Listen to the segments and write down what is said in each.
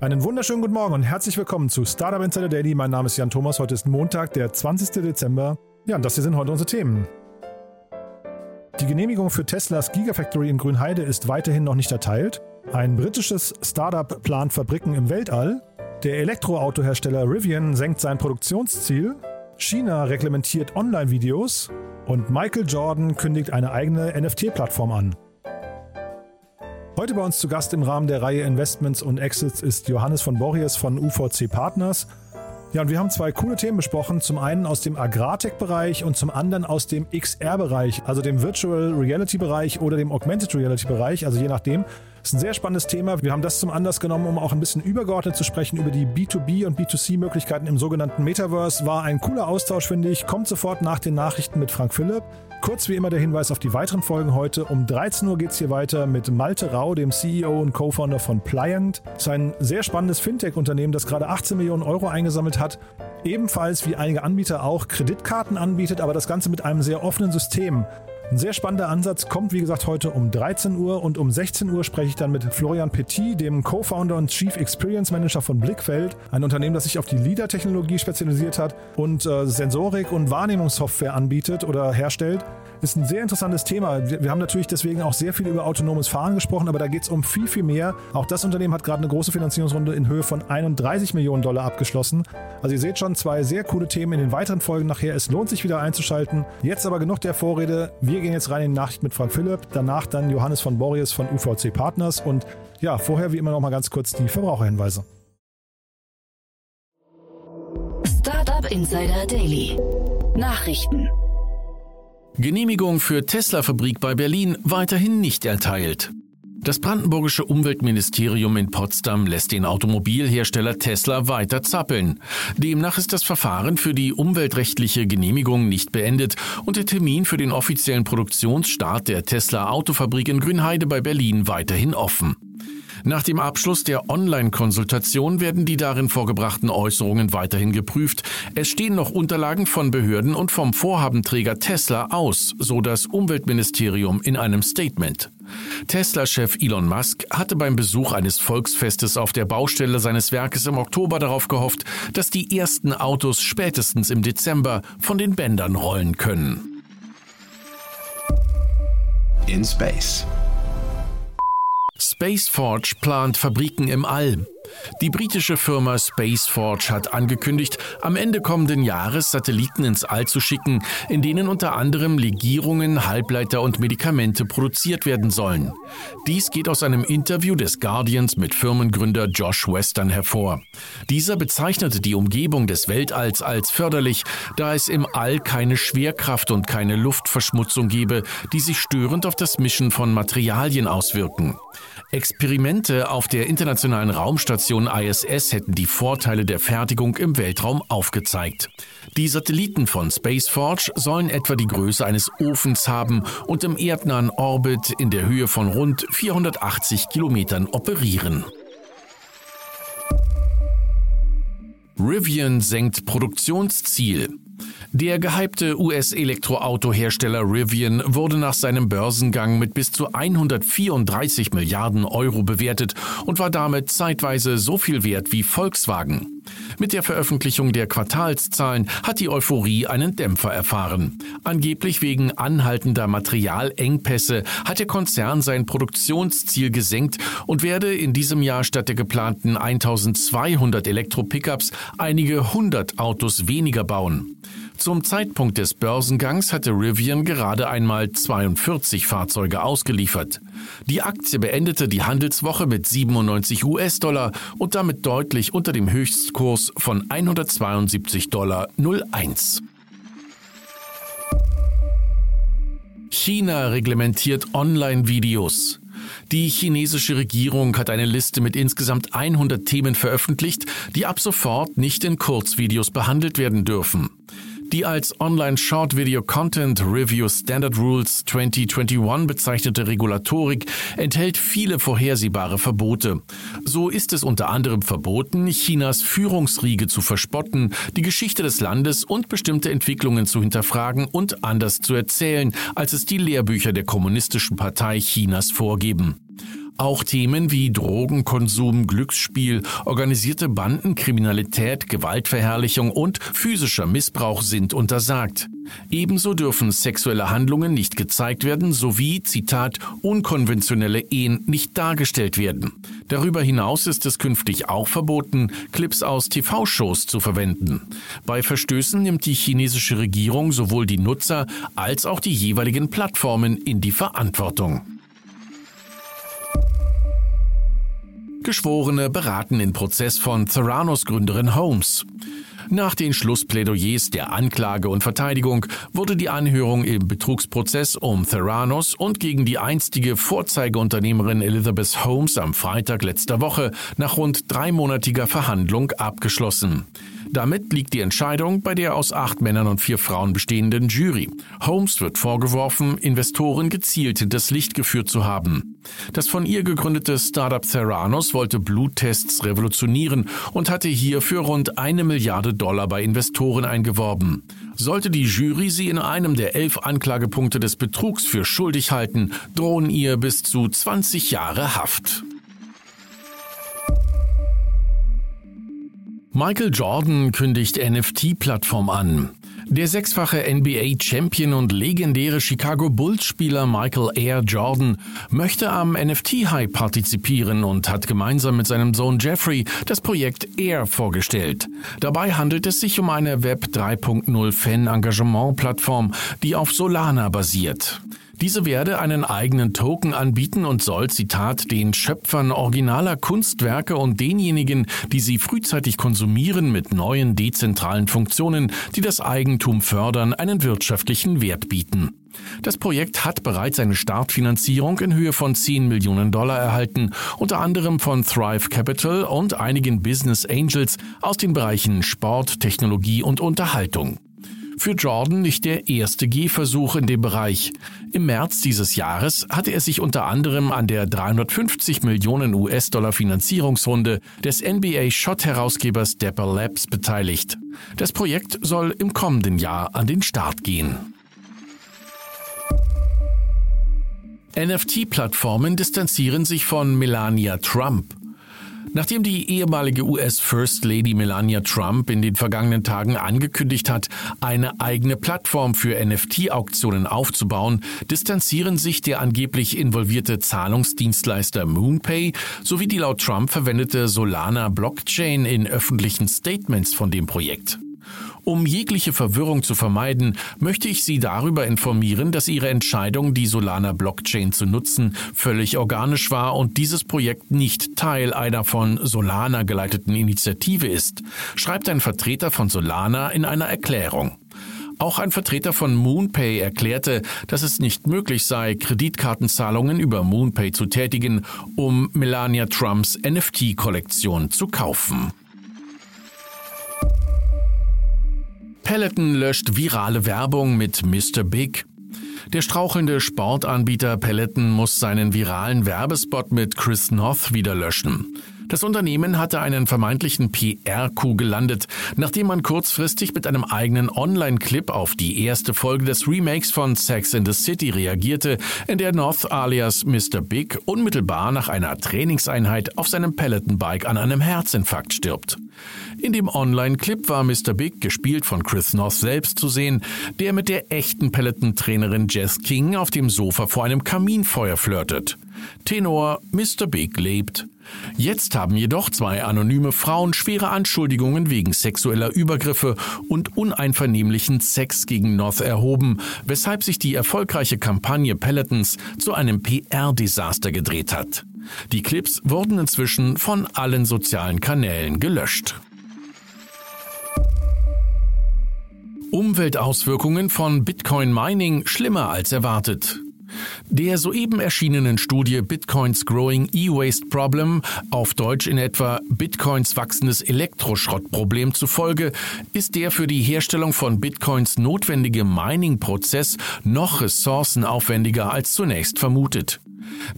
Einen wunderschönen guten Morgen und herzlich willkommen zu Startup Insider Daily. Mein Name ist Jan Thomas. Heute ist Montag, der 20. Dezember. Ja, und das hier sind heute unsere Themen. Die Genehmigung für Teslas Gigafactory in Grünheide ist weiterhin noch nicht erteilt. Ein britisches Startup plant Fabriken im Weltall. Der Elektroautohersteller Rivian senkt sein Produktionsziel. China reglementiert Online-Videos. Und Michael Jordan kündigt eine eigene NFT-Plattform an. Heute bei uns zu Gast im Rahmen der Reihe Investments und Exits ist Johannes von Borries von UVC Partners. Ja, und wir haben zwei coole Themen besprochen. Zum einen aus dem Agrartech-Bereich und zum anderen aus dem XR-Bereich, also dem Virtual Reality-Bereich oder dem Augmented Reality-Bereich, also je nachdem. Ist ein sehr spannendes Thema. Wir haben das zum Anlass genommen, um auch ein bisschen übergeordnet zu sprechen über die B2B und B2C-Möglichkeiten im sogenannten Metaverse. War ein cooler Austausch, finde ich. Kommt sofort nach den Nachrichten mit Frank Philipp. Kurz wie immer der Hinweis auf die weiteren Folgen heute. Um 13 Uhr geht es hier weiter mit Malte Rau, dem CEO und Co-Founder von Pliant. Das ist ein sehr spannendes Fintech-Unternehmen, das gerade 18 Millionen Euro eingesammelt hat. Ebenfalls wie einige Anbieter auch Kreditkarten anbietet, aber das Ganze mit einem sehr offenen System. Ein sehr spannender Ansatz kommt, wie gesagt, heute um 13 Uhr und um 16 Uhr spreche ich dann mit Florian Petit, dem Co-Founder und Chief Experience Manager von Blickfeld, ein Unternehmen, das sich auf die LIDAR-Technologie spezialisiert hat und äh, Sensorik und Wahrnehmungssoftware anbietet oder herstellt. Ist ein sehr interessantes Thema. Wir, wir haben natürlich deswegen auch sehr viel über autonomes Fahren gesprochen, aber da geht es um viel, viel mehr. Auch das Unternehmen hat gerade eine große Finanzierungsrunde in Höhe von 31 Millionen Dollar abgeschlossen. Also ihr seht schon zwei sehr coole Themen in den weiteren Folgen nachher. Es lohnt sich wieder einzuschalten. Jetzt aber genug der Vorrede. Wir gehen jetzt rein in die Nachricht mit Frank Philipp. Danach dann Johannes von Borries von UVC Partners. Und ja, vorher wie immer noch mal ganz kurz die Verbraucherhinweise. Startup Insider Daily. Nachrichten. Genehmigung für Tesla-Fabrik bei Berlin weiterhin nicht erteilt. Das brandenburgische Umweltministerium in Potsdam lässt den Automobilhersteller Tesla weiter zappeln. Demnach ist das Verfahren für die umweltrechtliche Genehmigung nicht beendet und der Termin für den offiziellen Produktionsstart der Tesla Autofabrik in Grünheide bei Berlin weiterhin offen. Nach dem Abschluss der Online-Konsultation werden die darin vorgebrachten Äußerungen weiterhin geprüft. Es stehen noch Unterlagen von Behörden und vom Vorhabenträger Tesla aus, so das Umweltministerium in einem Statement. Tesla-Chef Elon Musk hatte beim Besuch eines Volksfestes auf der Baustelle seines Werkes im Oktober darauf gehofft, dass die ersten Autos spätestens im Dezember von den Bändern rollen können. In Space. Spaceforge plant Fabriken im All. Die britische Firma Spaceforge hat angekündigt, am Ende kommenden Jahres Satelliten ins All zu schicken, in denen unter anderem Legierungen, Halbleiter und Medikamente produziert werden sollen. Dies geht aus einem Interview des Guardians mit Firmengründer Josh Western hervor. Dieser bezeichnete die Umgebung des Weltalls als förderlich, da es im All keine Schwerkraft und keine Luftverschmutzung gebe, die sich störend auf das Mischen von Materialien auswirken. Experimente auf der internationalen Raumstation ISS hätten die Vorteile der Fertigung im Weltraum aufgezeigt. Die Satelliten von Spaceforge sollen etwa die Größe eines Ofens haben und im erdnahen Orbit in der Höhe von rund 480 Kilometern operieren. Rivian senkt Produktionsziel. Der gehypte US-Elektroautohersteller Rivian wurde nach seinem Börsengang mit bis zu 134 Milliarden Euro bewertet und war damit zeitweise so viel wert wie Volkswagen. Mit der Veröffentlichung der Quartalszahlen hat die Euphorie einen Dämpfer erfahren. Angeblich wegen anhaltender Materialengpässe hat der Konzern sein Produktionsziel gesenkt und werde in diesem Jahr statt der geplanten 1200 Elektro-Pickups einige hundert Autos weniger bauen. Zum Zeitpunkt des Börsengangs hatte Rivian gerade einmal 42 Fahrzeuge ausgeliefert. Die Aktie beendete die Handelswoche mit 97 US-Dollar und damit deutlich unter dem Höchstkurs von 172 Dollar 01. China reglementiert Online-Videos. Die chinesische Regierung hat eine Liste mit insgesamt 100 Themen veröffentlicht, die ab sofort nicht in Kurzvideos behandelt werden dürfen. Die als Online Short Video Content Review Standard Rules 2021 bezeichnete Regulatorik enthält viele vorhersehbare Verbote. So ist es unter anderem verboten, Chinas Führungsriege zu verspotten, die Geschichte des Landes und bestimmte Entwicklungen zu hinterfragen und anders zu erzählen, als es die Lehrbücher der Kommunistischen Partei Chinas vorgeben. Auch Themen wie Drogenkonsum, Glücksspiel, organisierte Bandenkriminalität, Gewaltverherrlichung und physischer Missbrauch sind untersagt. Ebenso dürfen sexuelle Handlungen nicht gezeigt werden sowie, Zitat, unkonventionelle Ehen nicht dargestellt werden. Darüber hinaus ist es künftig auch verboten, Clips aus TV-Shows zu verwenden. Bei Verstößen nimmt die chinesische Regierung sowohl die Nutzer als auch die jeweiligen Plattformen in die Verantwortung. Geschworene beraten den Prozess von Theranos Gründerin Holmes. Nach den Schlussplädoyers der Anklage und Verteidigung wurde die Anhörung im Betrugsprozess um Theranos und gegen die einstige Vorzeigeunternehmerin Elizabeth Holmes am Freitag letzter Woche nach rund dreimonatiger Verhandlung abgeschlossen. Damit liegt die Entscheidung bei der aus acht Männern und vier Frauen bestehenden Jury. Holmes wird vorgeworfen, Investoren gezielt hinters Licht geführt zu haben. Das von ihr gegründete Startup Theranos wollte Bluttests revolutionieren und hatte hier für rund eine Milliarde Dollar bei Investoren eingeworben. Sollte die Jury sie in einem der elf Anklagepunkte des Betrugs für schuldig halten, drohen ihr bis zu 20 Jahre Haft. Michael Jordan kündigt NFT-Plattform an. Der sechsfache NBA-Champion und legendäre Chicago Bulls-Spieler Michael Air Jordan möchte am NFT-Hype partizipieren und hat gemeinsam mit seinem Sohn Jeffrey das Projekt Air vorgestellt. Dabei handelt es sich um eine Web 3.0 Fan-Engagement-Plattform, die auf Solana basiert. Diese werde einen eigenen Token anbieten und soll, Zitat, den Schöpfern originaler Kunstwerke und denjenigen, die sie frühzeitig konsumieren, mit neuen dezentralen Funktionen, die das Eigentum fördern, einen wirtschaftlichen Wert bieten. Das Projekt hat bereits eine Startfinanzierung in Höhe von 10 Millionen Dollar erhalten, unter anderem von Thrive Capital und einigen Business Angels aus den Bereichen Sport, Technologie und Unterhaltung. Für Jordan nicht der erste Gehversuch in dem Bereich. Im März dieses Jahres hatte er sich unter anderem an der 350 Millionen US-Dollar Finanzierungsrunde des NBA-Shot-Herausgebers Dapper Labs beteiligt. Das Projekt soll im kommenden Jahr an den Start gehen. NFT-Plattformen distanzieren sich von Melania Trump. Nachdem die ehemalige US First Lady Melania Trump in den vergangenen Tagen angekündigt hat, eine eigene Plattform für NFT-Auktionen aufzubauen, distanzieren sich der angeblich involvierte Zahlungsdienstleister MoonPay sowie die laut Trump verwendete Solana Blockchain in öffentlichen Statements von dem Projekt. Um jegliche Verwirrung zu vermeiden, möchte ich Sie darüber informieren, dass Ihre Entscheidung, die Solana Blockchain zu nutzen, völlig organisch war und dieses Projekt nicht Teil einer von Solana geleiteten Initiative ist, schreibt ein Vertreter von Solana in einer Erklärung. Auch ein Vertreter von MoonPay erklärte, dass es nicht möglich sei, Kreditkartenzahlungen über MoonPay zu tätigen, um Melania Trumps NFT-Kollektion zu kaufen. Peloton löscht virale Werbung mit Mr. Big. Der strauchelnde Sportanbieter Peloton muss seinen viralen Werbespot mit Chris North wieder löschen. Das Unternehmen hatte einen vermeintlichen PR-Coup gelandet, nachdem man kurzfristig mit einem eigenen Online-Clip auf die erste Folge des Remakes von Sex in the City reagierte, in der North alias Mr. Big unmittelbar nach einer Trainingseinheit auf seinem Peloton-Bike an einem Herzinfarkt stirbt. In dem Online-Clip war Mr. Big, gespielt von Chris North selbst, zu sehen, der mit der echten Peloton-Trainerin Jess King auf dem Sofa vor einem Kaminfeuer flirtet. Tenor Mr. Big lebt. Jetzt haben jedoch zwei anonyme Frauen schwere Anschuldigungen wegen sexueller Übergriffe und uneinvernehmlichen Sex gegen North erhoben, weshalb sich die erfolgreiche Kampagne Pelotons zu einem PR-Desaster gedreht hat. Die Clips wurden inzwischen von allen sozialen Kanälen gelöscht. Umweltauswirkungen von Bitcoin Mining schlimmer als erwartet. Der soeben erschienenen Studie Bitcoins Growing E-Waste Problem, auf Deutsch in etwa Bitcoins wachsendes Elektroschrottproblem zufolge, ist der für die Herstellung von Bitcoins notwendige Mining-Prozess noch ressourcenaufwendiger als zunächst vermutet.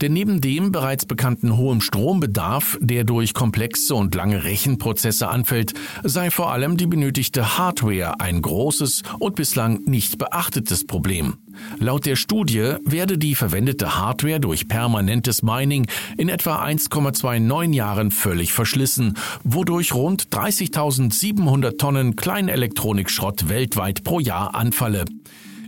Denn neben dem bereits bekannten hohen Strombedarf, der durch komplexe und lange Rechenprozesse anfällt, sei vor allem die benötigte Hardware ein großes und bislang nicht beachtetes Problem. Laut der Studie werde die verwendete Hardware durch permanentes Mining in etwa 1,29 Jahren völlig verschlissen, wodurch rund 30.700 Tonnen Kleinelektronikschrott weltweit pro Jahr anfalle.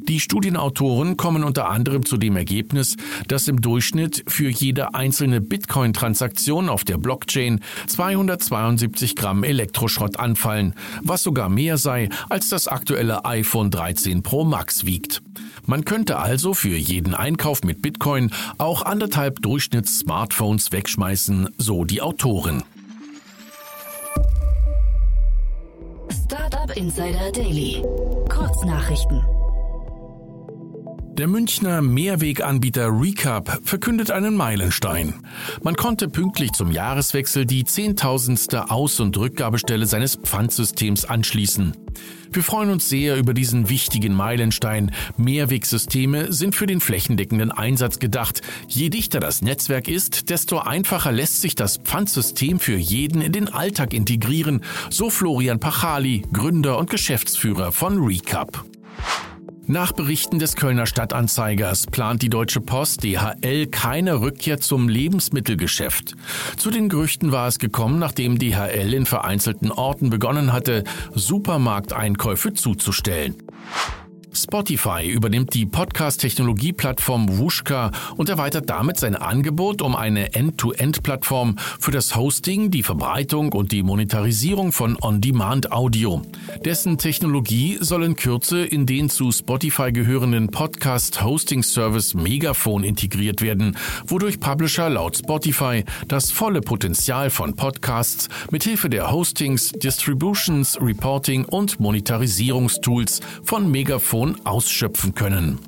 Die Studienautoren kommen unter anderem zu dem Ergebnis, dass im Durchschnitt für jede einzelne Bitcoin-Transaktion auf der Blockchain 272 Gramm Elektroschrott anfallen, was sogar mehr sei, als das aktuelle iPhone 13 Pro Max wiegt. Man könnte also für jeden Einkauf mit Bitcoin auch anderthalb Durchschnitts-Smartphones wegschmeißen, so die Autoren. Startup Insider Daily. Kurznachrichten. Der Münchner Mehrweganbieter Recap verkündet einen Meilenstein. Man konnte pünktlich zum Jahreswechsel die zehntausendste Aus- und Rückgabestelle seines Pfandsystems anschließen. Wir freuen uns sehr über diesen wichtigen Meilenstein. Mehrwegsysteme sind für den flächendeckenden Einsatz gedacht. Je dichter das Netzwerk ist, desto einfacher lässt sich das Pfandsystem für jeden in den Alltag integrieren, so Florian Pachali, Gründer und Geschäftsführer von Recap. Nach Berichten des Kölner Stadtanzeigers plant die Deutsche Post DHL keine Rückkehr zum Lebensmittelgeschäft. Zu den Gerüchten war es gekommen, nachdem DHL in vereinzelten Orten begonnen hatte, Supermarkteinkäufe zuzustellen. Spotify übernimmt die Podcast-Technologie-Plattform Wushka und erweitert damit sein Angebot um eine End-to-End-Plattform für das Hosting, die Verbreitung und die Monetarisierung von On-Demand-Audio. Dessen Technologie soll in Kürze in den zu Spotify gehörenden Podcast-Hosting-Service Megaphone integriert werden, wodurch Publisher laut Spotify das volle Potenzial von Podcasts mithilfe der Hostings, Distributions, Reporting und Monetarisierungstools von Megaphone Information ausschöpfen können.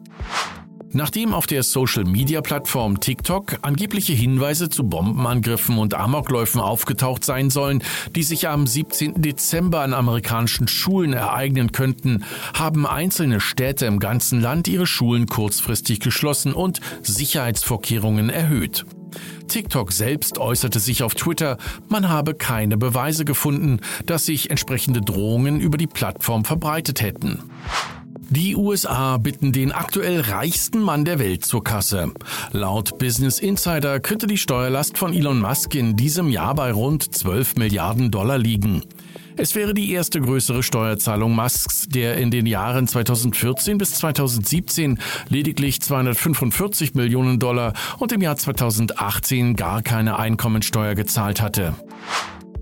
Nachdem auf der Social-Media-Plattform TikTok angebliche Hinweise zu Bombenangriffen und Amokläufen aufgetaucht sein sollen, die sich am 17. Dezember an amerikanischen Schulen ereignen könnten, haben einzelne Städte im ganzen Land ihre Schulen kurzfristig geschlossen und Sicherheitsvorkehrungen erhöht. TikTok selbst äußerte sich auf Twitter, man habe keine Beweise gefunden, dass sich entsprechende Drohungen über die Plattform verbreitet hätten. Die USA bitten den aktuell reichsten Mann der Welt zur Kasse. Laut Business Insider könnte die Steuerlast von Elon Musk in diesem Jahr bei rund 12 Milliarden Dollar liegen. Es wäre die erste größere Steuerzahlung Musks, der in den Jahren 2014 bis 2017 lediglich 245 Millionen Dollar und im Jahr 2018 gar keine Einkommensteuer gezahlt hatte.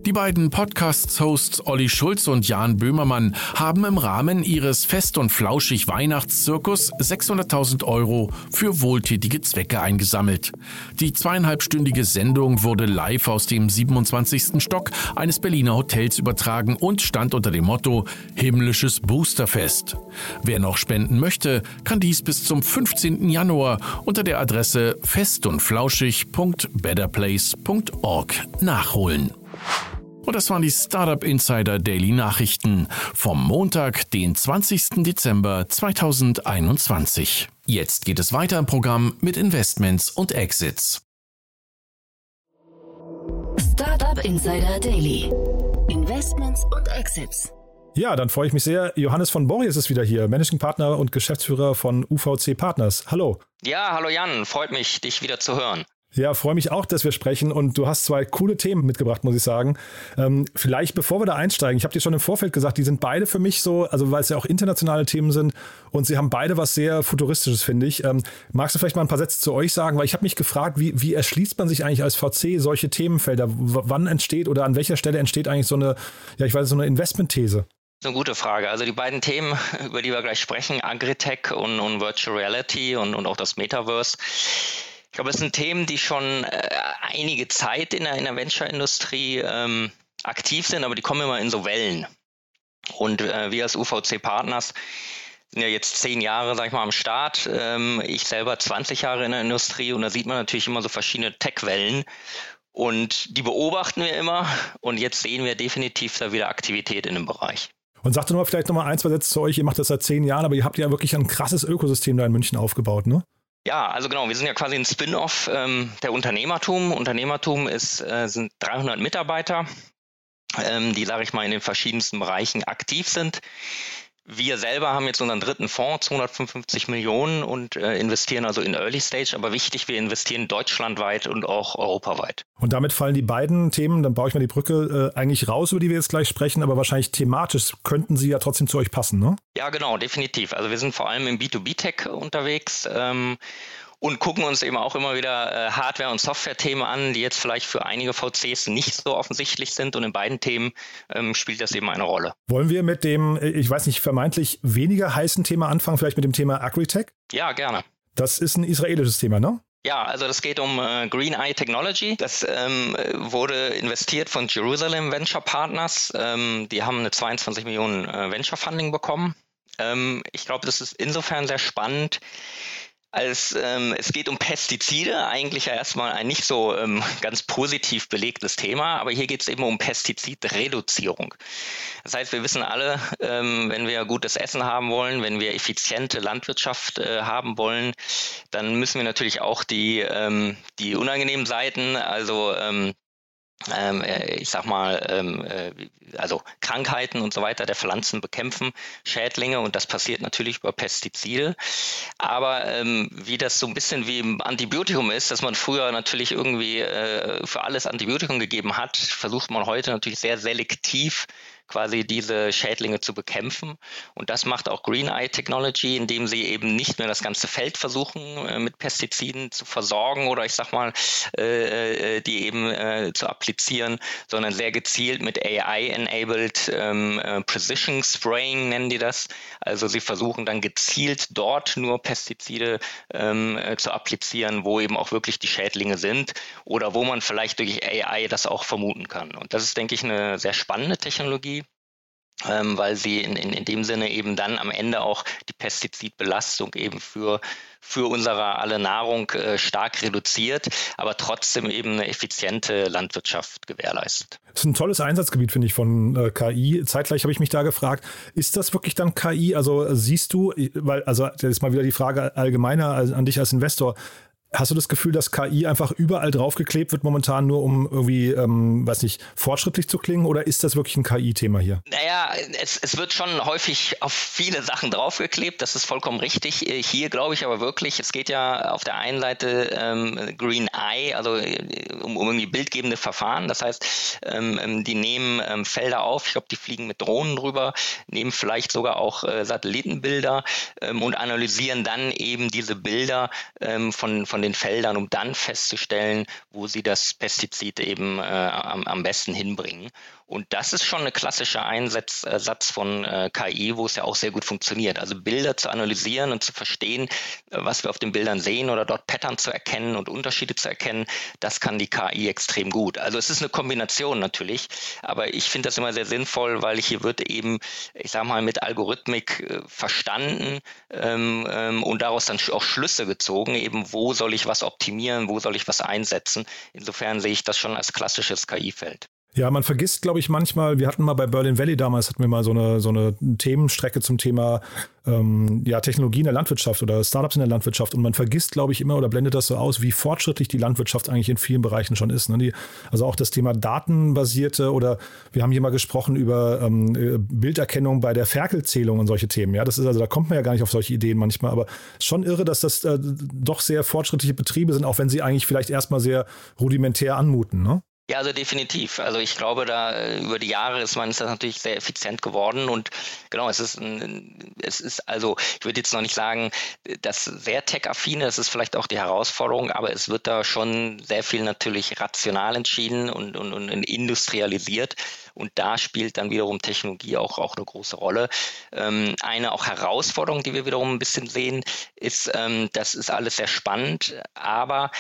Die beiden Podcast-Hosts Olli Schulz und Jan Böhmermann haben im Rahmen ihres Fest- und Flauschig Weihnachtszirkus 600.000 Euro für wohltätige Zwecke eingesammelt. Die zweieinhalbstündige Sendung wurde live aus dem 27. Stock eines Berliner Hotels übertragen und stand unter dem Motto Himmlisches Boosterfest. Wer noch spenden möchte, kann dies bis zum 15. Januar unter der Adresse festundflauschig.betterplace.org nachholen. Und das waren die Startup Insider Daily Nachrichten vom Montag, den 20. Dezember 2021. Jetzt geht es weiter im Programm mit Investments und Exits. Startup Insider Daily. Investments und Exits. Ja, dann freue ich mich sehr. Johannes von Borries ist wieder hier, Managing Partner und Geschäftsführer von UVC Partners. Hallo. Ja, hallo Jan, freut mich, dich wieder zu hören. Ja, freue mich auch, dass wir sprechen und du hast zwei coole Themen mitgebracht, muss ich sagen. Ähm, vielleicht bevor wir da einsteigen, ich habe dir schon im Vorfeld gesagt, die sind beide für mich so, also weil es ja auch internationale Themen sind und sie haben beide was sehr futuristisches, finde ich. Ähm, magst du vielleicht mal ein paar Sätze zu euch sagen? Weil ich habe mich gefragt, wie, wie erschließt man sich eigentlich als VC solche Themenfelder? W wann entsteht oder an welcher Stelle entsteht eigentlich so eine, ja, ich weiß, so eine Investmentthese? Eine gute Frage. Also die beiden Themen, über die wir gleich sprechen, Agritech und, und Virtual Reality und, und auch das Metaverse, ich glaube, es sind Themen, die schon äh, einige Zeit in der, in der Venture-Industrie ähm, aktiv sind, aber die kommen immer in so Wellen. Und äh, wir als UVC-Partners sind ja jetzt zehn Jahre, sag ich mal, am Start. Ähm, ich selber 20 Jahre in der Industrie und da sieht man natürlich immer so verschiedene Tech-Wellen. Und die beobachten wir immer und jetzt sehen wir definitiv da wieder Aktivität in dem Bereich. Und sagt doch mal vielleicht nochmal ein, zwei Sätze zu euch. Ihr macht das seit zehn Jahren, aber ihr habt ja wirklich ein krasses Ökosystem da in München aufgebaut, ne? Ja, also genau, wir sind ja quasi ein Spin-off ähm, der Unternehmertum. Unternehmertum ist, äh, sind 300 Mitarbeiter, ähm, die, sage ich mal, in den verschiedensten Bereichen aktiv sind. Wir selber haben jetzt unseren dritten Fonds, 255 Millionen und äh, investieren also in Early Stage. Aber wichtig, wir investieren deutschlandweit und auch europaweit. Und damit fallen die beiden Themen, dann baue ich mal die Brücke, äh, eigentlich raus, über die wir jetzt gleich sprechen, aber wahrscheinlich thematisch könnten sie ja trotzdem zu euch passen, ne? Ja, genau, definitiv. Also wir sind vor allem im B2B-Tech unterwegs. Ähm, und gucken uns eben auch immer wieder äh, Hardware- und Software-Themen an, die jetzt vielleicht für einige VCs nicht so offensichtlich sind. Und in beiden Themen ähm, spielt das eben eine Rolle. Wollen wir mit dem, ich weiß nicht, vermeintlich weniger heißen Thema anfangen, vielleicht mit dem Thema Agritech? Ja, gerne. Das ist ein israelisches Thema, ne? Ja, also das geht um äh, Green Eye Technology. Das ähm, wurde investiert von Jerusalem Venture Partners. Ähm, die haben eine 22 Millionen äh, Venture Funding bekommen. Ähm, ich glaube, das ist insofern sehr spannend, als ähm, es geht um Pestizide, eigentlich ja erstmal ein nicht so ähm, ganz positiv belegtes Thema, aber hier geht es eben um Pestizidreduzierung. Das heißt, wir wissen alle, ähm, wenn wir gutes Essen haben wollen, wenn wir effiziente Landwirtschaft äh, haben wollen, dann müssen wir natürlich auch die, ähm, die unangenehmen Seiten, also ähm, ähm, äh, ich sag mal, ähm, äh, also Krankheiten und so weiter der Pflanzen bekämpfen, Schädlinge und das passiert natürlich über Pestizide. Aber ähm, wie das so ein bisschen wie im Antibiotikum ist, dass man früher natürlich irgendwie äh, für alles Antibiotikum gegeben hat, versucht man heute natürlich sehr selektiv quasi diese Schädlinge zu bekämpfen. Und das macht auch Green Eye Technology, indem sie eben nicht mehr das ganze Feld versuchen, äh, mit Pestiziden zu versorgen oder ich sag mal, äh, äh die eben zu applizieren, sondern sehr gezielt mit AI-enabled ähm, äh, Precision Spraying nennen die das. Also sie versuchen dann gezielt dort nur Pestizide ähm, äh, zu applizieren, wo eben auch wirklich die Schädlinge sind oder wo man vielleicht durch AI das auch vermuten kann. Und das ist, denke ich, eine sehr spannende Technologie ähm, weil sie in, in, in dem Sinne eben dann am Ende auch die Pestizidbelastung eben für, für unsere alle Nahrung äh, stark reduziert, aber trotzdem eben eine effiziente Landwirtschaft gewährleistet. Das ist ein tolles Einsatzgebiet, finde ich, von äh, KI. Zeitgleich habe ich mich da gefragt, ist das wirklich dann KI? Also siehst du, weil, also ist mal wieder die Frage allgemeiner an dich als Investor, Hast du das Gefühl, dass KI einfach überall draufgeklebt wird momentan, nur um irgendwie, ähm, weiß nicht, fortschrittlich zu klingen? Oder ist das wirklich ein KI-Thema hier? Naja, es, es wird schon häufig auf viele Sachen draufgeklebt. Das ist vollkommen richtig. Äh, hier glaube ich aber wirklich, es geht ja auf der einen Seite ähm, Green Eye, also äh, um, um irgendwie bildgebende Verfahren. Das heißt, ähm, ähm, die nehmen ähm, Felder auf. Ich glaube, die fliegen mit Drohnen drüber, nehmen vielleicht sogar auch äh, Satellitenbilder ähm, und analysieren dann eben diese Bilder ähm, von, von den Feldern, um dann festzustellen, wo sie das Pestizid eben äh, am, am besten hinbringen. Und das ist schon eine klassische Einsatz äh, von äh, KI, wo es ja auch sehr gut funktioniert. Also Bilder zu analysieren und zu verstehen, äh, was wir auf den Bildern sehen oder dort Pattern zu erkennen und Unterschiede zu erkennen, das kann die KI extrem gut. Also es ist eine Kombination natürlich, aber ich finde das immer sehr sinnvoll, weil hier wird eben, ich sage mal, mit Algorithmik äh, verstanden ähm, ähm, und daraus dann auch Schlüsse gezogen, eben wo soll ich was optimieren, wo soll ich was einsetzen. Insofern sehe ich das schon als klassisches KI-Feld. Ja, man vergisst, glaube ich, manchmal, wir hatten mal bei Berlin Valley damals, hatten wir mal so eine, so eine Themenstrecke zum Thema ähm, ja, Technologie in der Landwirtschaft oder Startups in der Landwirtschaft. Und man vergisst, glaube ich, immer oder blendet das so aus, wie fortschrittlich die Landwirtschaft eigentlich in vielen Bereichen schon ist. Ne? Die, also auch das Thema datenbasierte oder wir haben hier mal gesprochen über ähm, äh, Bilderkennung bei der Ferkelzählung und solche Themen. Ja, das ist also, da kommt man ja gar nicht auf solche Ideen manchmal, aber schon irre, dass das äh, doch sehr fortschrittliche Betriebe sind, auch wenn sie eigentlich vielleicht erstmal sehr rudimentär anmuten. Ne? Ja, also definitiv. Also ich glaube, da äh, über die Jahre ist man ist das natürlich sehr effizient geworden und genau, es ist ein, es ist also, ich würde jetzt noch nicht sagen, das sehr tech-affine, das ist vielleicht auch die Herausforderung, aber es wird da schon sehr viel natürlich rational entschieden und, und, und industrialisiert. Und da spielt dann wiederum Technologie auch, auch eine große Rolle. Ähm, eine auch Herausforderung, die wir wiederum ein bisschen sehen, ist, ähm, das ist alles sehr spannend, aber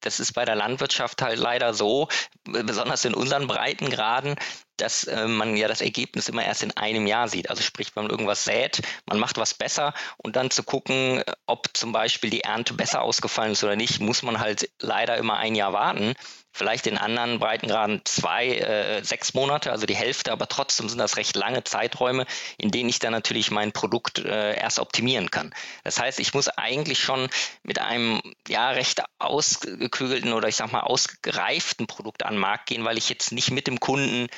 das ist bei der Landwirtschaft halt leider so, besonders in unseren Breitengraden, dass äh, man ja das Ergebnis immer erst in einem Jahr sieht. Also sprich, wenn man irgendwas sät, man macht was besser und dann zu gucken, ob zum Beispiel die Ernte besser ausgefallen ist oder nicht, muss man halt leider immer ein Jahr warten vielleicht in anderen Breitengraden zwei, äh, sechs Monate, also die Hälfte, aber trotzdem sind das recht lange Zeiträume, in denen ich dann natürlich mein Produkt äh, erst optimieren kann. Das heißt, ich muss eigentlich schon mit einem ja recht ausgeklügelten oder ich sag mal ausgereiften Produkt an den Markt gehen, weil ich jetzt nicht mit dem Kunden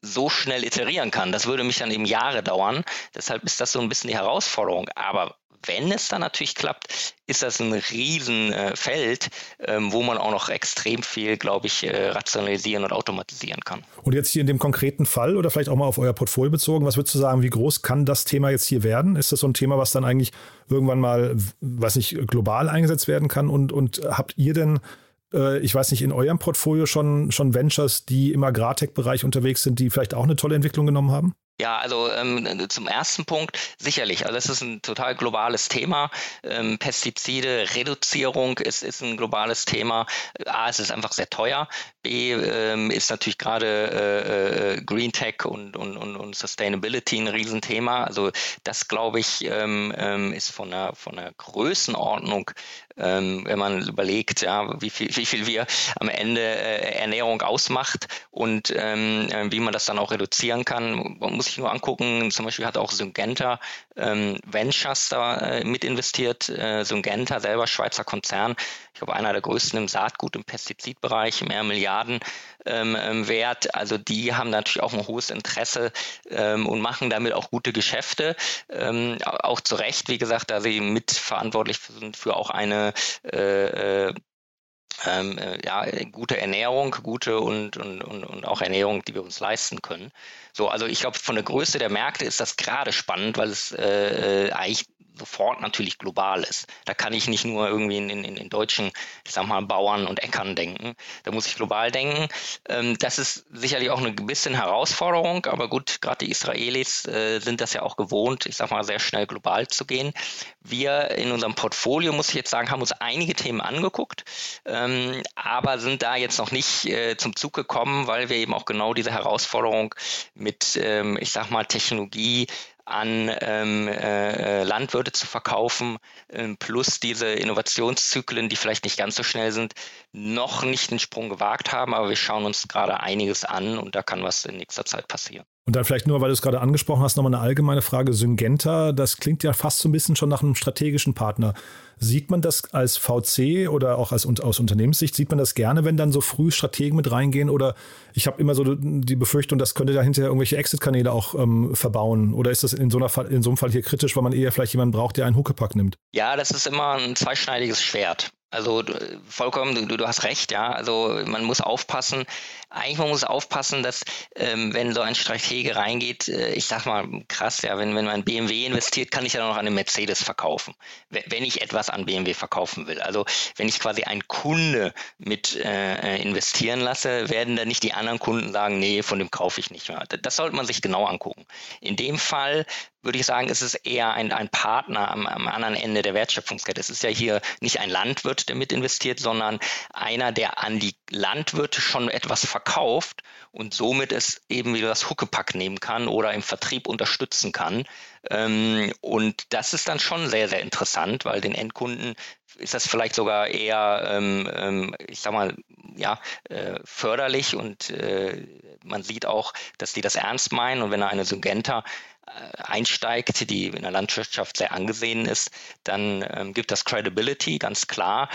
so schnell iterieren kann. Das würde mich dann eben Jahre dauern. Deshalb ist das so ein bisschen die Herausforderung. Aber wenn es dann natürlich klappt, ist das ein Riesenfeld, ähm, wo man auch noch extrem viel, glaube ich, äh, rationalisieren und automatisieren kann. Und jetzt hier in dem konkreten Fall oder vielleicht auch mal auf euer Portfolio bezogen, was würdest du sagen, wie groß kann das Thema jetzt hier werden? Ist das so ein Thema, was dann eigentlich irgendwann mal, weiß nicht, global eingesetzt werden kann? Und, und habt ihr denn äh, ich weiß nicht, in eurem Portfolio schon, schon Ventures, die im Agrartech-Bereich unterwegs sind, die vielleicht auch eine tolle Entwicklung genommen haben? Ja, also ähm, zum ersten Punkt sicherlich. Also es ist ein total globales Thema. Ähm, Pestizide, Reduzierung ist, ist ein globales Thema. A, es ist einfach sehr teuer. B, ähm, ist natürlich gerade äh, äh, Green Tech und, und, und, und Sustainability ein Riesenthema. Also das, glaube ich, ähm, ähm, ist von der, von der Größenordnung, ähm, wenn man überlegt, ja, wie viel, wie viel wir am Ende äh, Ernährung ausmacht und ähm, äh, wie man das dann auch reduzieren kann, muss sich nur angucken, zum Beispiel hat auch Syngenta ähm, Ventures da äh, mit investiert. Äh, Syngenta, selber Schweizer Konzern, ich glaube einer der größten im Saatgut- und Pestizidbereich, mehr Milliarden ähm, ähm, wert. Also die haben natürlich auch ein hohes Interesse ähm, und machen damit auch gute Geschäfte. Ähm, auch zu Recht, wie gesagt, da sie mitverantwortlich sind für auch eine äh, äh ähm, äh, ja, gute Ernährung, gute und, und, und, und auch Ernährung, die wir uns leisten können. So, also ich glaube, von der Größe der Märkte ist das gerade spannend, weil es äh, äh eigentlich sofort natürlich global ist. Da kann ich nicht nur irgendwie in, in, in deutschen, ich sag mal, Bauern und Äckern denken. Da muss ich global denken. Ähm, das ist sicherlich auch eine bisschen Herausforderung, aber gut, gerade die Israelis äh, sind das ja auch gewohnt, ich sag mal, sehr schnell global zu gehen. Wir in unserem Portfolio, muss ich jetzt sagen, haben uns einige Themen angeguckt, ähm, aber sind da jetzt noch nicht äh, zum Zug gekommen, weil wir eben auch genau diese Herausforderung mit, ähm, ich sag mal, Technologie an ähm, äh, Landwirte zu verkaufen, äh, plus diese Innovationszyklen, die vielleicht nicht ganz so schnell sind, noch nicht den Sprung gewagt haben, aber wir schauen uns gerade einiges an und da kann was in nächster Zeit passieren. Und dann vielleicht nur, weil du es gerade angesprochen hast, nochmal eine allgemeine Frage. Syngenta, das klingt ja fast so ein bisschen schon nach einem strategischen Partner. Sieht man das als VC oder auch als, aus Unternehmenssicht, sieht man das gerne, wenn dann so früh Strategen mit reingehen? Oder ich habe immer so die Befürchtung, das könnte da hinterher irgendwelche Exit-Kanäle auch ähm, verbauen. Oder ist das in so, einer Fall, in so einem Fall hier kritisch, weil man eher vielleicht jemanden braucht, der einen Huckepack nimmt? Ja, das ist immer ein zweischneidiges Schwert. Also vollkommen, du, du hast recht, ja. Also man muss aufpassen. Eigentlich man muss aufpassen, dass ähm, wenn so ein Stratege reingeht, äh, ich sag mal krass, ja, wenn, wenn man BMW investiert, kann ich ja noch an eine Mercedes verkaufen, wenn ich etwas an BMW verkaufen will. Also wenn ich quasi einen Kunde mit äh, investieren lasse, werden dann nicht die anderen Kunden sagen, nee, von dem kaufe ich nicht mehr. Das sollte man sich genau angucken. In dem Fall würde ich sagen, ist es eher ein, ein Partner am, am anderen Ende der Wertschöpfungskette. Es ist ja hier nicht ein Landwirt, der mit investiert, sondern einer, der an die Landwirte schon etwas verkauft und somit es eben wieder das Huckepack nehmen kann oder im Vertrieb unterstützen kann. Ähm, und das ist dann schon sehr, sehr interessant, weil den Endkunden ist das vielleicht sogar eher, ähm, ähm, ich sag mal, ja, äh, förderlich und äh, man sieht auch, dass die das ernst meinen und wenn er eine Syngenta einsteigt, die in der Landwirtschaft sehr angesehen ist, dann ähm, gibt das Credibility, ganz klar.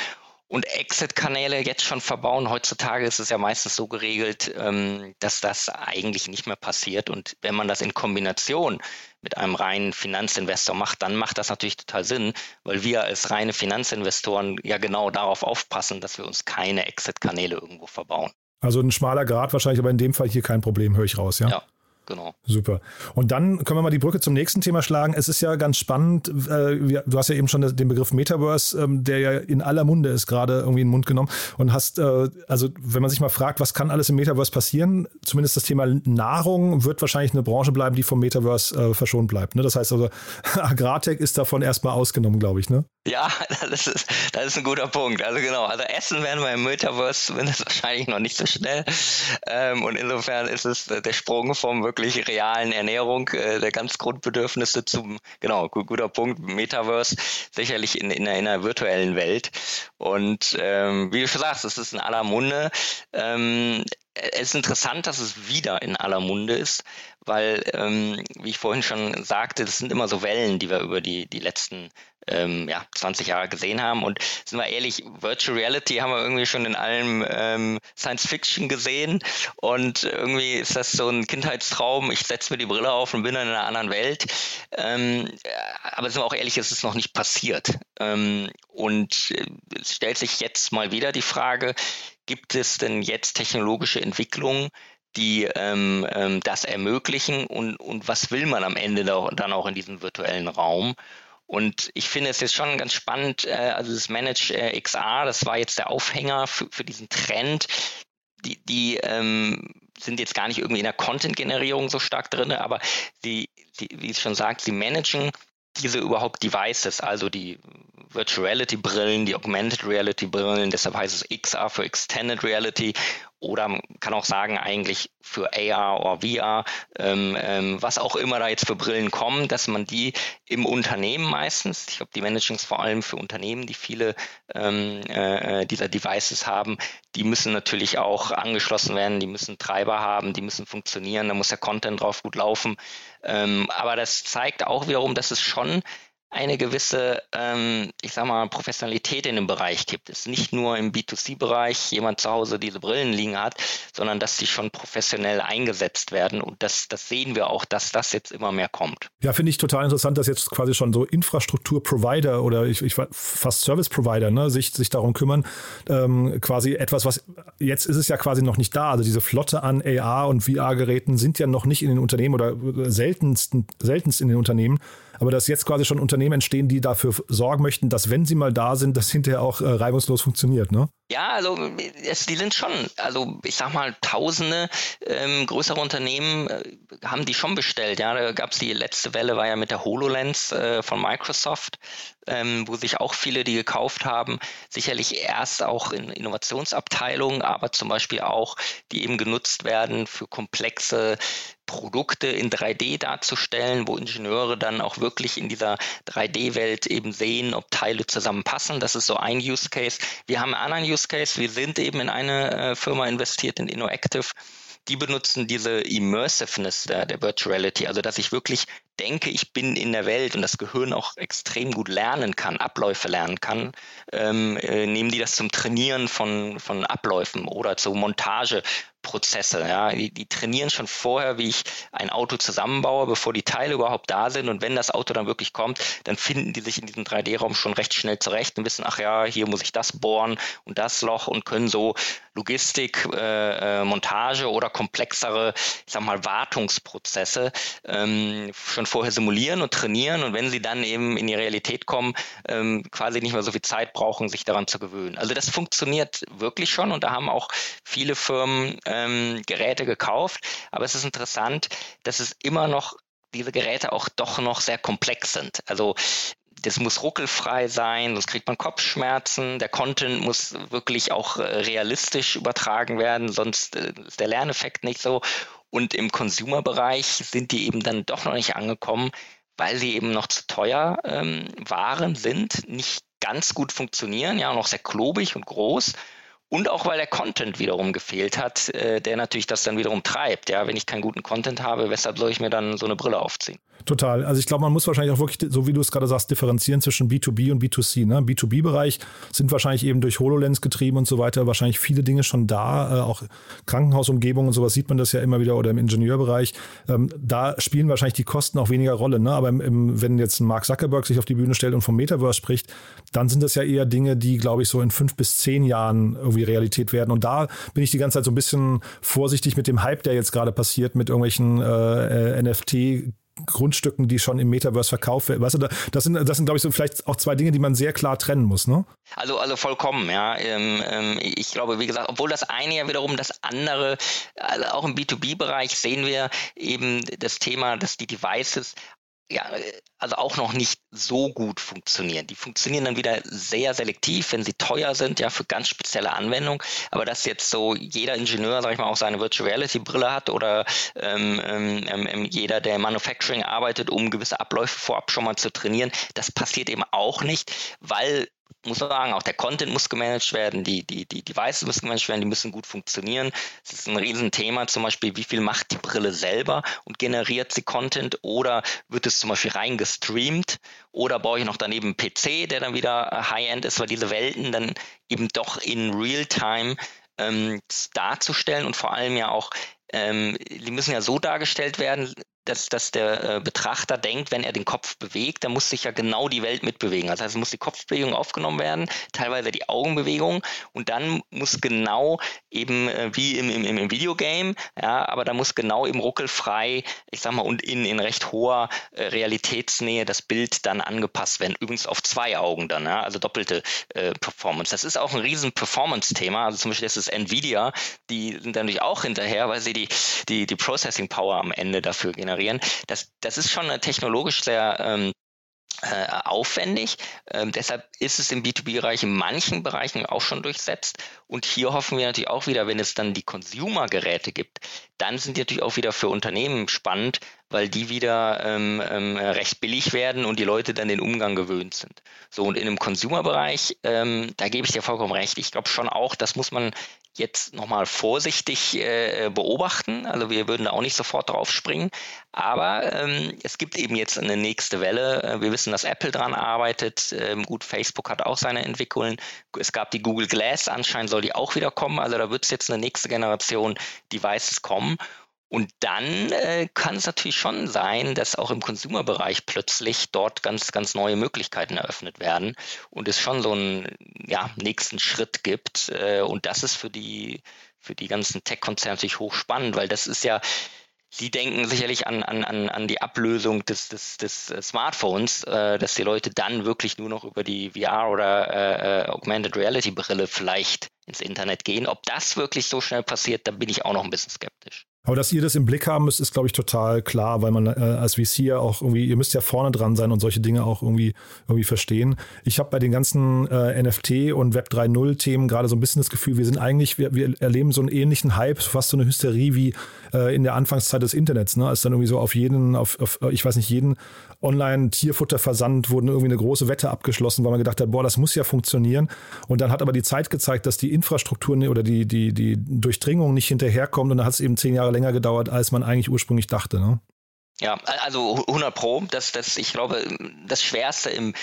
Und Exit-Kanäle jetzt schon verbauen. Heutzutage ist es ja meistens so geregelt, ähm, dass das eigentlich nicht mehr passiert. Und wenn man das in Kombination mit einem reinen Finanzinvestor macht, dann macht das natürlich total Sinn, weil wir als reine Finanzinvestoren ja genau darauf aufpassen, dass wir uns keine Exit-Kanäle irgendwo verbauen. Also ein schmaler Grad wahrscheinlich, aber in dem Fall hier kein Problem, höre ich raus, ja? Ja, Genau. Super. Und dann können wir mal die Brücke zum nächsten Thema schlagen. Es ist ja ganz spannend, äh, du hast ja eben schon den Begriff Metaverse, ähm, der ja in aller Munde ist, gerade irgendwie in den Mund genommen. Und hast, äh, also wenn man sich mal fragt, was kann alles im Metaverse passieren, zumindest das Thema Nahrung wird wahrscheinlich eine Branche bleiben, die vom Metaverse äh, verschont bleibt. Ne? Das heißt also, Agrartech ist davon erstmal ausgenommen, glaube ich. Ne? Ja, das ist, das ist ein guter Punkt. Also genau, also Essen werden wir im Metaverse zumindest wahrscheinlich noch nicht so schnell. Ähm, und insofern ist es der Sprung vom wirklich realen Ernährung äh, der ganz Grundbedürfnisse zum, genau, guter Punkt, Metaverse, sicherlich in, in, einer, in einer virtuellen Welt. Und ähm, wie du schon sagst, es ist in aller Munde. Ähm, es ist interessant, dass es wieder in aller Munde ist, weil, ähm, wie ich vorhin schon sagte, das sind immer so Wellen, die wir über die, die letzten ähm, ja, 20 Jahre gesehen haben. Und sind wir ehrlich, Virtual Reality haben wir irgendwie schon in allem ähm, Science Fiction gesehen. Und irgendwie ist das so ein Kindheitstraum. Ich setze mir die Brille auf und bin in einer anderen Welt. Ähm, aber sind wir auch ehrlich, es ist noch nicht passiert. Ähm, und äh, es stellt sich jetzt mal wieder die Frage, gibt es denn jetzt technologische Entwicklungen, die ähm, ähm, das ermöglichen und, und was will man am Ende da, dann auch in diesem virtuellen Raum? Und ich finde es jetzt schon ganz spannend, äh, also das Manage äh, XR, das war jetzt der Aufhänger für, für diesen Trend. Die, die ähm, sind jetzt gar nicht irgendwie in der Content-Generierung so stark drin, aber die, die, wie es schon sagt, sie managen diese überhaupt Devices, also die Virtual Reality Brillen, die Augmented Reality Brillen, deshalb heißt es XR für Extended Reality oder man kann auch sagen eigentlich für AR oder VR, ähm, ähm, was auch immer da jetzt für Brillen kommen, dass man die im Unternehmen meistens, ich glaube, die managen es vor allem für Unternehmen, die viele ähm, äh, dieser Devices haben, die müssen natürlich auch angeschlossen werden, die müssen Treiber haben, die müssen funktionieren, da muss der Content drauf gut laufen. Ähm, aber das zeigt auch wiederum, dass es schon eine gewisse, ähm, ich sag mal, Professionalität in dem Bereich gibt. Es ist nicht nur im B2C-Bereich jemand zu Hause diese Brillen liegen hat, sondern dass sie schon professionell eingesetzt werden. Und das, das sehen wir auch, dass das jetzt immer mehr kommt. Ja, finde ich total interessant, dass jetzt quasi schon so Infrastruktur-Provider oder ich, ich fast Service-Provider ne, sich, sich darum kümmern. Ähm, quasi etwas, was jetzt ist es ja quasi noch nicht da. Also diese Flotte an AR und VR-Geräten sind ja noch nicht in den Unternehmen oder seltenst, seltenst in den Unternehmen aber dass jetzt quasi schon Unternehmen entstehen, die dafür sorgen möchten, dass wenn sie mal da sind, das hinterher auch äh, reibungslos funktioniert, ne? Ja, also die sind schon, also ich sag mal, tausende ähm, größere Unternehmen äh, haben die schon bestellt. Ja, da gab es die letzte Welle, war ja mit der HoloLens äh, von Microsoft, ähm, wo sich auch viele, die gekauft haben, sicherlich erst auch in Innovationsabteilungen, aber zum Beispiel auch, die eben genutzt werden für komplexe Produkte in 3D darzustellen, wo Ingenieure dann auch wirklich in dieser 3D-Welt eben sehen, ob Teile zusammenpassen. Das ist so ein Use Case. Wir haben einen anderen Use Case. Wir sind eben in eine äh, Firma investiert, in InnoActive. Die benutzen diese Immersiveness der, der Virtuality, also dass ich wirklich denke, ich bin in der Welt und das Gehirn auch extrem gut lernen kann, Abläufe lernen kann, ähm, äh, nehmen die das zum Trainieren von, von Abläufen oder zur Montage Prozesse. Ja, die, die, trainieren schon vorher, wie ich ein Auto zusammenbaue, bevor die Teile überhaupt da sind. Und wenn das Auto dann wirklich kommt, dann finden die sich in diesem 3D-Raum schon recht schnell zurecht und wissen, ach ja, hier muss ich das bohren und das Loch und können so Logistik, äh, äh Montage oder komplexere, ich sag mal, Wartungsprozesse ähm, schon vorher simulieren und trainieren. Und wenn sie dann eben in die Realität kommen, ähm, quasi nicht mehr so viel Zeit brauchen, sich daran zu gewöhnen. Also das funktioniert wirklich schon und da haben auch viele Firmen äh, ähm, Geräte gekauft. Aber es ist interessant, dass es immer noch diese Geräte auch doch noch sehr komplex sind. Also das muss ruckelfrei sein, sonst kriegt man Kopfschmerzen. Der Content muss wirklich auch äh, realistisch übertragen werden, sonst äh, ist der Lerneffekt nicht so. Und im Consumer-Bereich sind die eben dann doch noch nicht angekommen, weil sie eben noch zu teuer ähm, waren, sind, nicht ganz gut funktionieren, ja, noch sehr klobig und groß und auch weil der Content wiederum gefehlt hat, äh, der natürlich das dann wiederum treibt. Ja, wenn ich keinen guten Content habe, weshalb soll ich mir dann so eine Brille aufziehen? Total. Also ich glaube, man muss wahrscheinlich auch wirklich, so wie du es gerade sagst, differenzieren zwischen B2B und B2C. Ne? B2B-Bereich sind wahrscheinlich eben durch HoloLens getrieben und so weiter, wahrscheinlich viele Dinge schon da, äh, auch Krankenhausumgebung und sowas sieht man das ja immer wieder oder im Ingenieurbereich. Ähm, da spielen wahrscheinlich die Kosten auch weniger Rolle. Ne? Aber im, im, wenn jetzt Mark Zuckerberg sich auf die Bühne stellt und vom Metaverse spricht, dann sind das ja eher Dinge, die, glaube ich, so in fünf bis zehn Jahren irgendwie Realität werden. Und da bin ich die ganze Zeit so ein bisschen vorsichtig mit dem Hype, der jetzt gerade passiert, mit irgendwelchen äh, äh NFT Grundstücken, die schon im Metaverse verkauft werden. Weißt du, das sind, das sind, glaube ich, so vielleicht auch zwei Dinge, die man sehr klar trennen muss, ne? Also, also vollkommen, ja. Ähm, ähm, ich glaube, wie gesagt, obwohl das eine ja wiederum das andere, also auch im B2B-Bereich sehen wir eben das Thema, dass die Devices ja, also auch noch nicht so gut funktionieren. Die funktionieren dann wieder sehr selektiv, wenn sie teuer sind, ja, für ganz spezielle Anwendungen. Aber dass jetzt so jeder Ingenieur, sag ich mal, auch seine Virtual Reality Brille hat oder ähm, ähm, ähm, jeder, der im Manufacturing arbeitet, um gewisse Abläufe vorab schon mal zu trainieren, das passiert eben auch nicht, weil muss man sagen, auch der Content muss gemanagt werden, die, die, die Devices müssen gemanagt werden, die müssen gut funktionieren. Es ist ein Riesenthema, zum Beispiel, wie viel macht die Brille selber und generiert sie Content oder wird es zum Beispiel reingestreamt oder brauche ich noch daneben einen PC, der dann wieder High-End ist, weil diese Welten dann eben doch in Real-Time ähm, darzustellen und vor allem ja auch ähm, die müssen ja so dargestellt werden, dass, dass der äh, Betrachter denkt, wenn er den Kopf bewegt, dann muss sich ja genau die Welt mitbewegen. Also, also muss die Kopfbewegung aufgenommen werden, teilweise die Augenbewegung und dann muss genau eben äh, wie im, im, im Videogame, ja, aber da muss genau eben ruckelfrei, ich sag mal, und in, in recht hoher äh, Realitätsnähe das Bild dann angepasst werden. Übrigens auf zwei Augen dann, ja, also doppelte äh, Performance. Das ist auch ein riesen Performance-Thema. Also zum Beispiel das ist Nvidia, die sind natürlich auch hinterher, weil sie die, die, die Processing Power am Ende dafür generieren generieren. Das, das ist schon technologisch sehr ähm, äh, aufwendig. Ähm, deshalb ist es im B2B-Bereich in manchen Bereichen auch schon durchsetzt. Und hier hoffen wir natürlich auch wieder, wenn es dann die Consumer-Geräte gibt, dann sind die natürlich auch wieder für Unternehmen spannend, weil die wieder ähm, ähm, recht billig werden und die Leute dann den Umgang gewöhnt sind. So, und in dem Consumer-Bereich, ähm, da gebe ich dir vollkommen recht. Ich glaube schon auch, das muss man jetzt nochmal vorsichtig äh, beobachten. Also wir würden da auch nicht sofort drauf springen. Aber ähm, es gibt eben jetzt eine nächste Welle. Äh, wir wissen, dass Apple dran arbeitet. Ähm, gut, Facebook hat auch seine Entwicklungen. Es gab die Google Glass, anscheinend soll die auch wieder kommen. Also da wird es jetzt eine nächste Generation Devices kommen. Und dann äh, kann es natürlich schon sein, dass auch im Consumer-Bereich plötzlich dort ganz, ganz neue Möglichkeiten eröffnet werden und es schon so einen ja, nächsten Schritt gibt. Äh, und das ist für die, für die ganzen Tech-Konzerne natürlich hochspannend, weil das ist ja, Sie denken sicherlich an, an, an die Ablösung des, des, des Smartphones, äh, dass die Leute dann wirklich nur noch über die VR oder äh, äh, Augmented Reality Brille vielleicht ins Internet gehen. Ob das wirklich so schnell passiert, da bin ich auch noch ein bisschen skeptisch. Aber dass ihr das im Blick haben müsst, ist, glaube ich, total klar, weil man äh, als VC ja auch irgendwie, ihr müsst ja vorne dran sein und solche Dinge auch irgendwie, irgendwie verstehen. Ich habe bei den ganzen äh, NFT und Web 3.0 Themen gerade so ein bisschen das Gefühl, wir sind eigentlich, wir, wir erleben so einen ähnlichen Hype, fast so eine Hysterie wie äh, in der Anfangszeit des Internets. Ne? Als dann irgendwie so auf jeden, auf, auf ich weiß nicht, jeden Online-Tierfutterversand wurden irgendwie eine große Wette abgeschlossen, weil man gedacht hat, boah, das muss ja funktionieren. Und dann hat aber die Zeit gezeigt, dass die Infrastruktur oder die, die, die Durchdringung nicht hinterherkommt und dann hat es eben zehn Jahre länger gedauert, als man eigentlich ursprünglich dachte. Ne? Ja, also 100 Pro, das, das, ich glaube, das Schwerste im,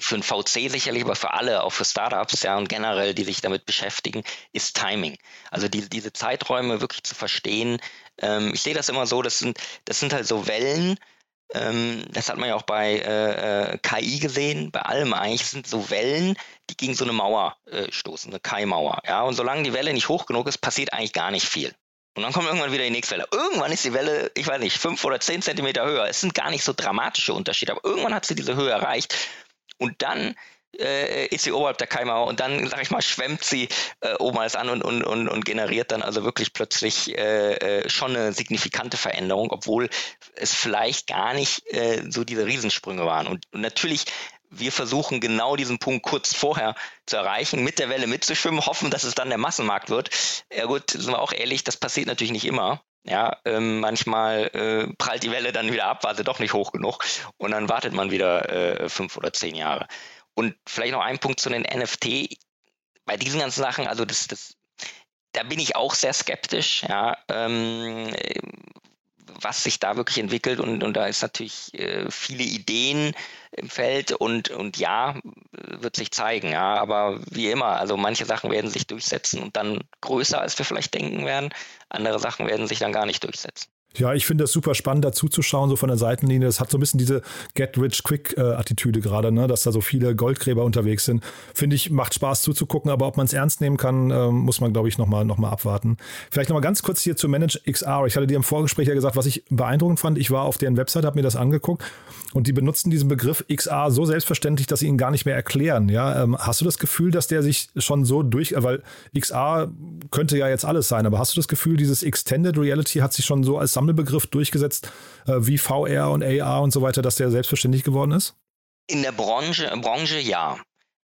für ein VC sicherlich, aber für alle, auch für Startups, ja, und generell, die sich damit beschäftigen, ist Timing. Also die, diese Zeiträume wirklich zu verstehen. Ähm, ich sehe das immer so, das sind, das sind halt so Wellen, ähm, das hat man ja auch bei äh, äh KI gesehen, bei allem eigentlich sind so Wellen, die gegen so eine Mauer äh, stoßen, eine KI-Mauer. Ja, und solange die Welle nicht hoch genug ist, passiert eigentlich gar nicht viel. Und dann kommt irgendwann wieder die nächste Welle. Irgendwann ist die Welle, ich weiß nicht, fünf oder zehn Zentimeter höher. Es sind gar nicht so dramatische Unterschiede, aber irgendwann hat sie diese Höhe erreicht. Und dann äh, ist sie oberhalb der Keimauer und dann, sag ich mal, schwemmt sie äh, oben alles an und, und, und, und generiert dann also wirklich plötzlich äh, äh, schon eine signifikante Veränderung, obwohl es vielleicht gar nicht äh, so diese Riesensprünge waren. Und, und natürlich wir versuchen genau diesen Punkt kurz vorher zu erreichen, mit der Welle mitzuschwimmen, hoffen, dass es dann der Massenmarkt wird. Ja gut, sind wir auch ehrlich, das passiert natürlich nicht immer. Ja, ähm, manchmal äh, prallt die Welle dann wieder ab, war sie doch nicht hoch genug und dann wartet man wieder äh, fünf oder zehn Jahre. Und vielleicht noch ein Punkt zu den NFT. Bei diesen ganzen Sachen, also das, das, da bin ich auch sehr skeptisch, ja, ähm, was sich da wirklich entwickelt und, und da ist natürlich äh, viele Ideen im Feld und, und ja, wird sich zeigen, ja, aber wie immer, also manche Sachen werden sich durchsetzen und dann größer, als wir vielleicht denken werden, andere Sachen werden sich dann gar nicht durchsetzen. Ja, ich finde das super spannend, dazu zu schauen, so von der Seitenlinie. Das hat so ein bisschen diese Get-Rich-Quick-Attitüde gerade, ne? dass da so viele Goldgräber unterwegs sind. Finde ich, macht Spaß zuzugucken, aber ob man es ernst nehmen kann, ähm, muss man, glaube ich, nochmal noch mal abwarten. Vielleicht nochmal ganz kurz hier zu Manage XR. Ich hatte dir im Vorgespräch ja gesagt, was ich beeindruckend fand. Ich war auf deren Website, habe mir das angeguckt und die benutzen diesen Begriff XR so selbstverständlich, dass sie ihn gar nicht mehr erklären. Ja, ähm, hast du das Gefühl, dass der sich schon so durch, weil XR könnte ja jetzt alles sein, aber hast du das Gefühl, dieses Extended Reality hat sich schon so als Sammelbegriff durchgesetzt äh, wie VR und AR und so weiter, dass der selbstverständlich geworden ist? In der Branche, Branche ja.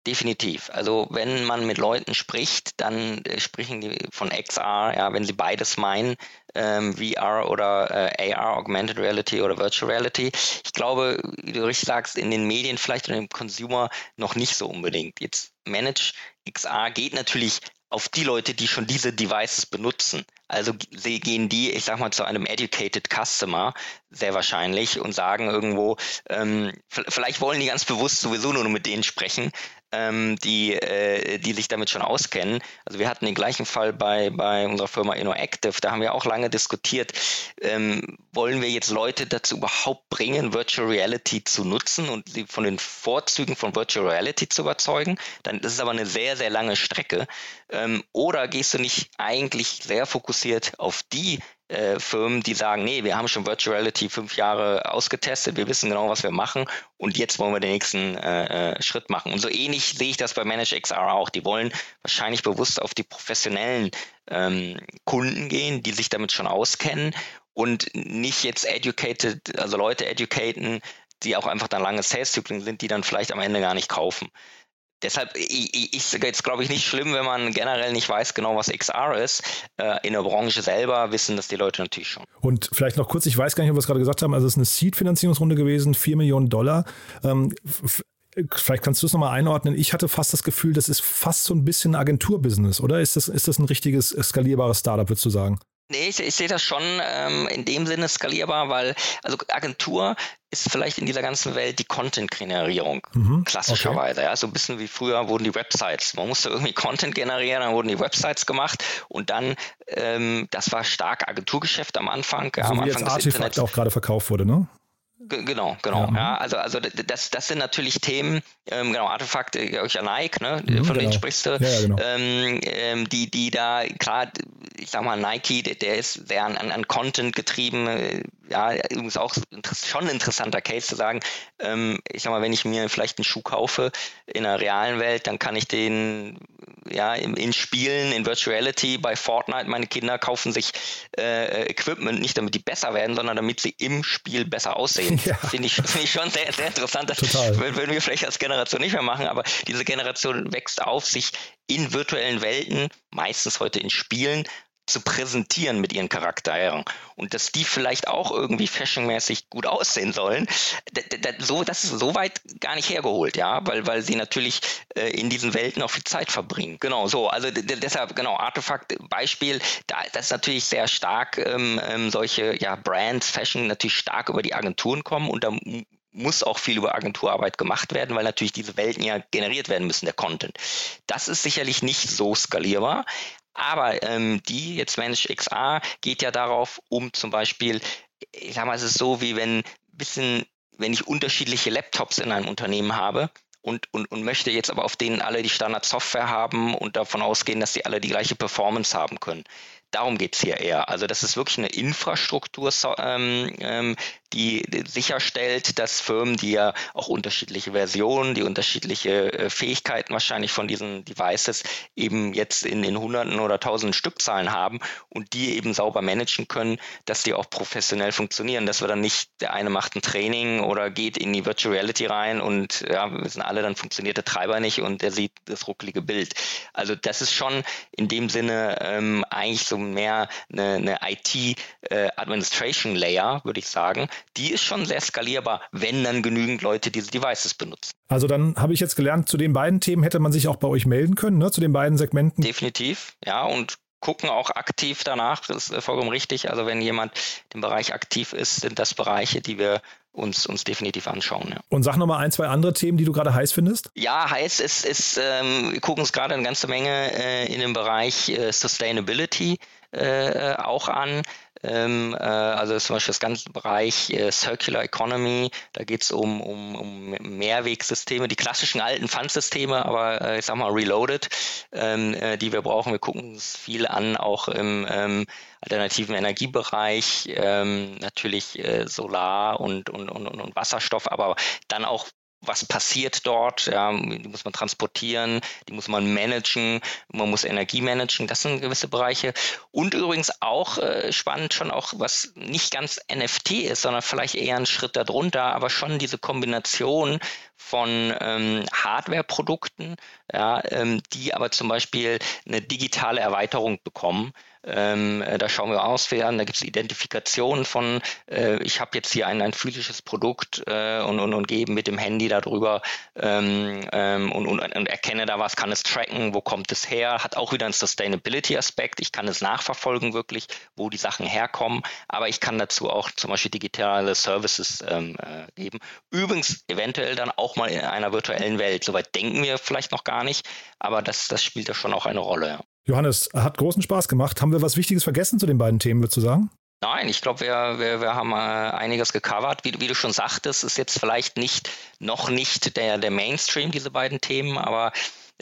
Definitiv. Also wenn man mit Leuten spricht, dann äh, sprechen die von XR, ja, wenn sie beides meinen, ähm, VR oder äh, AR, Augmented Reality oder Virtual Reality. Ich glaube, wie du richtig sagst, in den Medien vielleicht und im Consumer noch nicht so unbedingt. Jetzt Manage XR geht natürlich auf die Leute, die schon diese Devices benutzen. Also gehen die, ich sag mal, zu einem educated Customer sehr wahrscheinlich und sagen irgendwo, ähm, vielleicht wollen die ganz bewusst sowieso nur mit denen sprechen, ähm, die, äh, die sich damit schon auskennen. Also wir hatten den gleichen Fall bei, bei unserer Firma InnoActive, da haben wir auch lange diskutiert, ähm, wollen wir jetzt Leute dazu überhaupt bringen, Virtual Reality zu nutzen und sie von den Vorzügen von Virtual Reality zu überzeugen? Dann das ist aber eine sehr, sehr lange Strecke. Ähm, oder gehst du nicht eigentlich sehr fokussiert auf die äh, Firmen, die sagen, nee, wir haben schon Virtual Reality fünf Jahre ausgetestet, wir wissen genau, was wir machen und jetzt wollen wir den nächsten äh, äh Schritt machen. Und so ähnlich sehe ich das bei Manage XR auch. Die wollen wahrscheinlich bewusst auf die professionellen ähm, Kunden gehen, die sich damit schon auskennen und nicht jetzt educated, also Leute educaten, die auch einfach dann lange Sales-Zyklen sind, die dann vielleicht am Ende gar nicht kaufen. Deshalb ist jetzt, glaube ich, nicht schlimm, wenn man generell nicht weiß genau, was XR ist. Äh, in der Branche selber wissen das die Leute natürlich schon. Und vielleicht noch kurz, ich weiß gar nicht, ob wir es gerade gesagt haben, also es ist eine Seed-Finanzierungsrunde gewesen, 4 Millionen Dollar. Ähm, vielleicht kannst du es nochmal einordnen. Ich hatte fast das Gefühl, das ist fast so ein bisschen Agenturbusiness, oder? Ist das, ist das ein richtiges skalierbares Startup, würdest du sagen? Nee, ich, ich sehe das schon ähm, in dem Sinne skalierbar, weil also Agentur ist vielleicht in dieser ganzen Welt die Content-Generierung mhm, klassischerweise. Okay. Ja, so ein bisschen wie früher wurden die Websites. Man musste irgendwie Content generieren, dann wurden die Websites gemacht und dann, ähm, das war stark Agenturgeschäft am Anfang. So ja, am wie Anfang jetzt Artifact auch gerade verkauft wurde, ne? Genau, genau. Ja. ja. also, also das, das sind natürlich Themen, ähm, genau, Artefakt, äh, ja Nike, ne, mhm, von genau. denen sprichst du, ja, genau. ähm, ähm, die, die da, klar, ich sag mal, Nike, der, der ist sehr an, an Content getrieben, äh, ja, übrigens auch schon ein interessanter Case zu sagen, ähm, ich sag mal, wenn ich mir vielleicht einen Schuh kaufe in der realen Welt, dann kann ich den ja, in, in Spielen, in Virtual Reality, bei Fortnite, meine Kinder kaufen sich äh, Equipment nicht, damit die besser werden, sondern damit sie im Spiel besser aussehen. Ja. Finde ich, find ich schon sehr, sehr interessant. Das Total. würden wir vielleicht als Generation nicht mehr machen, aber diese Generation wächst auf, sich in virtuellen Welten, meistens heute in Spielen, zu präsentieren mit ihren Charakteren und dass die vielleicht auch irgendwie fashionmäßig gut aussehen sollen, so, das ist so weit gar nicht hergeholt, ja, weil, weil sie natürlich äh, in diesen Welten auch viel Zeit verbringen. Genau, so, also deshalb, genau, Artefakt, Beispiel, da, das ist natürlich sehr stark, ähm, ähm, solche, ja, Brands, Fashion natürlich stark über die Agenturen kommen und da muss auch viel über Agenturarbeit gemacht werden, weil natürlich diese Welten ja generiert werden müssen, der Content. Das ist sicherlich nicht so skalierbar, aber ähm, die, jetzt Manage XR, geht ja darauf, um zum Beispiel, ich sag mal, es ist so, wie wenn bisschen, wenn ich unterschiedliche Laptops in einem Unternehmen habe, und, und, und möchte jetzt aber auf denen alle die Standard-Software haben und davon ausgehen, dass sie alle die gleiche Performance haben können. Darum geht es hier eher. Also das ist wirklich eine Infrastruktur, ähm, ähm, die sicherstellt, dass Firmen, die ja auch unterschiedliche Versionen, die unterschiedliche äh, Fähigkeiten wahrscheinlich von diesen Devices eben jetzt in den Hunderten oder Tausenden Stückzahlen haben und die eben sauber managen können, dass die auch professionell funktionieren. Dass wir dann nicht, der eine macht ein Training oder geht in die Virtual Reality rein und ja, wir wissen alle, dann funktioniert der Treiber nicht und der sieht das ruckelige Bild. Also das ist schon in dem Sinne ähm, eigentlich so mehr eine, eine IT-Administration äh, würde ich sagen. Die ist schon sehr skalierbar, wenn dann genügend Leute diese Devices benutzen. Also dann habe ich jetzt gelernt, zu den beiden Themen hätte man sich auch bei euch melden können, ne? zu den beiden Segmenten. Definitiv, ja, und gucken auch aktiv danach, das ist vollkommen richtig. Also wenn jemand im Bereich aktiv ist, sind das Bereiche, die wir uns, uns definitiv anschauen. Ja. Und sag nochmal ein, zwei andere Themen, die du gerade heiß findest. Ja, heiß ist, ist ähm, wir gucken uns gerade eine ganze Menge äh, in dem Bereich äh, Sustainability äh, auch an. Ähm, äh, also zum Beispiel das ganze Bereich äh, Circular Economy, da geht es um, um, um Mehrwegsysteme, die klassischen alten Pfandsysteme, aber äh, ich sag mal reloaded, ähm, äh, die wir brauchen. Wir gucken uns viel an, auch im ähm, alternativen Energiebereich, ähm, natürlich äh, Solar und, und, und, und Wasserstoff, aber dann auch was passiert dort, ja, die muss man transportieren, die muss man managen, man muss Energie managen, das sind gewisse Bereiche. Und übrigens auch äh, spannend schon auch, was nicht ganz NFT ist, sondern vielleicht eher ein Schritt darunter, aber schon diese Kombination von ähm, Hardware-Produkten, ja, ähm, die aber zum Beispiel eine digitale Erweiterung bekommen. Ähm, äh, da schauen wir auswerten, da gibt es Identifikation von, äh, ich habe jetzt hier ein, ein physisches Produkt äh, und, und, und gehe mit dem Handy darüber ähm, ähm, und, und, und, erkenne da was, kann es tracken, wo kommt es her, hat auch wieder einen Sustainability-Aspekt, ich kann es nachverfolgen wirklich, wo die Sachen herkommen, aber ich kann dazu auch zum Beispiel digitale Services ähm, äh, geben. Übrigens eventuell dann auch mal in einer virtuellen Welt, soweit denken wir vielleicht noch gar nicht, aber das, das spielt ja schon auch eine Rolle. Ja. Johannes, hat großen Spaß gemacht. Haben wir was Wichtiges vergessen zu den beiden Themen, würdest du sagen? Nein, ich glaube, wir, wir, wir haben äh, einiges gecovert. Wie, wie, du schon sagtest, ist jetzt vielleicht nicht noch nicht der, der Mainstream, diese beiden Themen, aber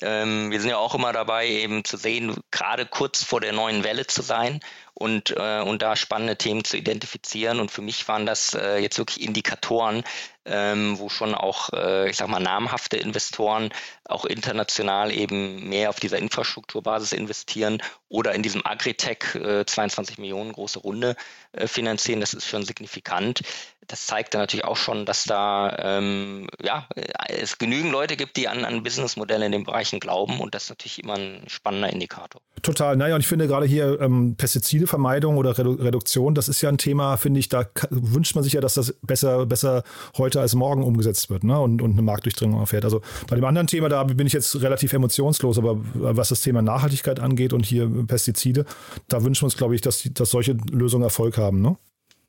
ähm, wir sind ja auch immer dabei, eben zu sehen, gerade kurz vor der neuen Welle zu sein und, äh, und da spannende Themen zu identifizieren. Und für mich waren das äh, jetzt wirklich Indikatoren, ähm, wo schon auch, äh, ich sag mal, namhafte Investoren auch international eben mehr auf dieser Infrastrukturbasis investieren oder in diesem Agritech äh, 22 Millionen große Runde äh, finanzieren. Das ist schon signifikant. Das zeigt dann natürlich auch schon, dass da ähm, ja, es genügend Leute gibt, die an, an Businessmodelle in den Bereichen glauben und das ist natürlich immer ein spannender Indikator. Total. Naja, und ich finde gerade hier ähm, Pestizidevermeidung oder Redu Reduktion, das ist ja ein Thema, finde ich, da wünscht man sich ja, dass das besser, besser heute als morgen umgesetzt wird ne? und, und eine Marktdurchdringung erfährt. Also bei dem anderen Thema, da bin ich jetzt relativ emotionslos, aber was das Thema Nachhaltigkeit angeht und hier Pestizide, da wünschen wir uns, glaube ich, dass, dass solche Lösungen Erfolg haben. Ne?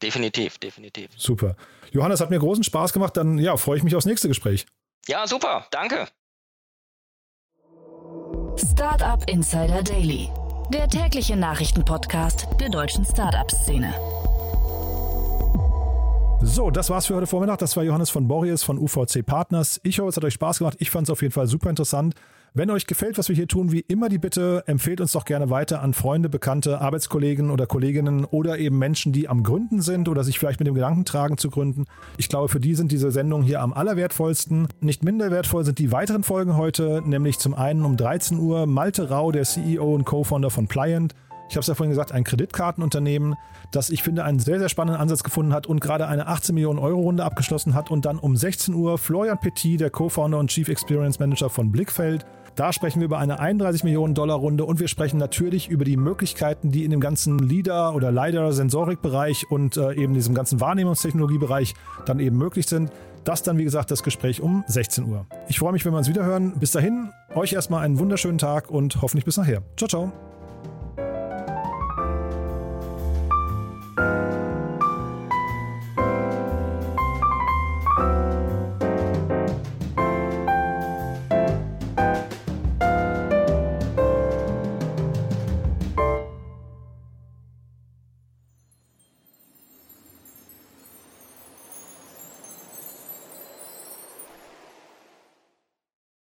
Definitiv, definitiv. Super. Johannes, hat mir großen Spaß gemacht. Dann ja, freue ich mich aufs nächste Gespräch. Ja, super. Danke. Startup Insider Daily, der tägliche Nachrichtenpodcast der deutschen Startup-Szene. So, das war's für heute Vormittag. Das war Johannes von Borries von UVC Partners. Ich hoffe, es hat euch Spaß gemacht. Ich fand es auf jeden Fall super interessant. Wenn euch gefällt, was wir hier tun, wie immer die Bitte, empfehlt uns doch gerne weiter an Freunde, Bekannte, Arbeitskollegen oder Kolleginnen oder eben Menschen, die am Gründen sind oder sich vielleicht mit dem Gedanken tragen zu gründen. Ich glaube, für die sind diese Sendungen hier am allerwertvollsten. Nicht minder wertvoll sind die weiteren Folgen heute, nämlich zum einen um 13 Uhr Malte Rau, der CEO und Co-Founder von Pliant. Ich habe es ja vorhin gesagt, ein Kreditkartenunternehmen, das ich finde einen sehr, sehr spannenden Ansatz gefunden hat und gerade eine 18 Millionen Euro Runde abgeschlossen hat. Und dann um 16 Uhr Florian Petit, der Co-Founder und Chief Experience Manager von Blickfeld. Da sprechen wir über eine 31 Millionen Dollar Runde und wir sprechen natürlich über die Möglichkeiten, die in dem ganzen LIDAR oder LiDAR-Sensorikbereich und äh, eben diesem ganzen Wahrnehmungstechnologiebereich dann eben möglich sind. Das dann, wie gesagt, das Gespräch um 16 Uhr. Ich freue mich, wenn wir uns wieder hören. Bis dahin, euch erstmal einen wunderschönen Tag und hoffentlich bis nachher. Ciao, ciao.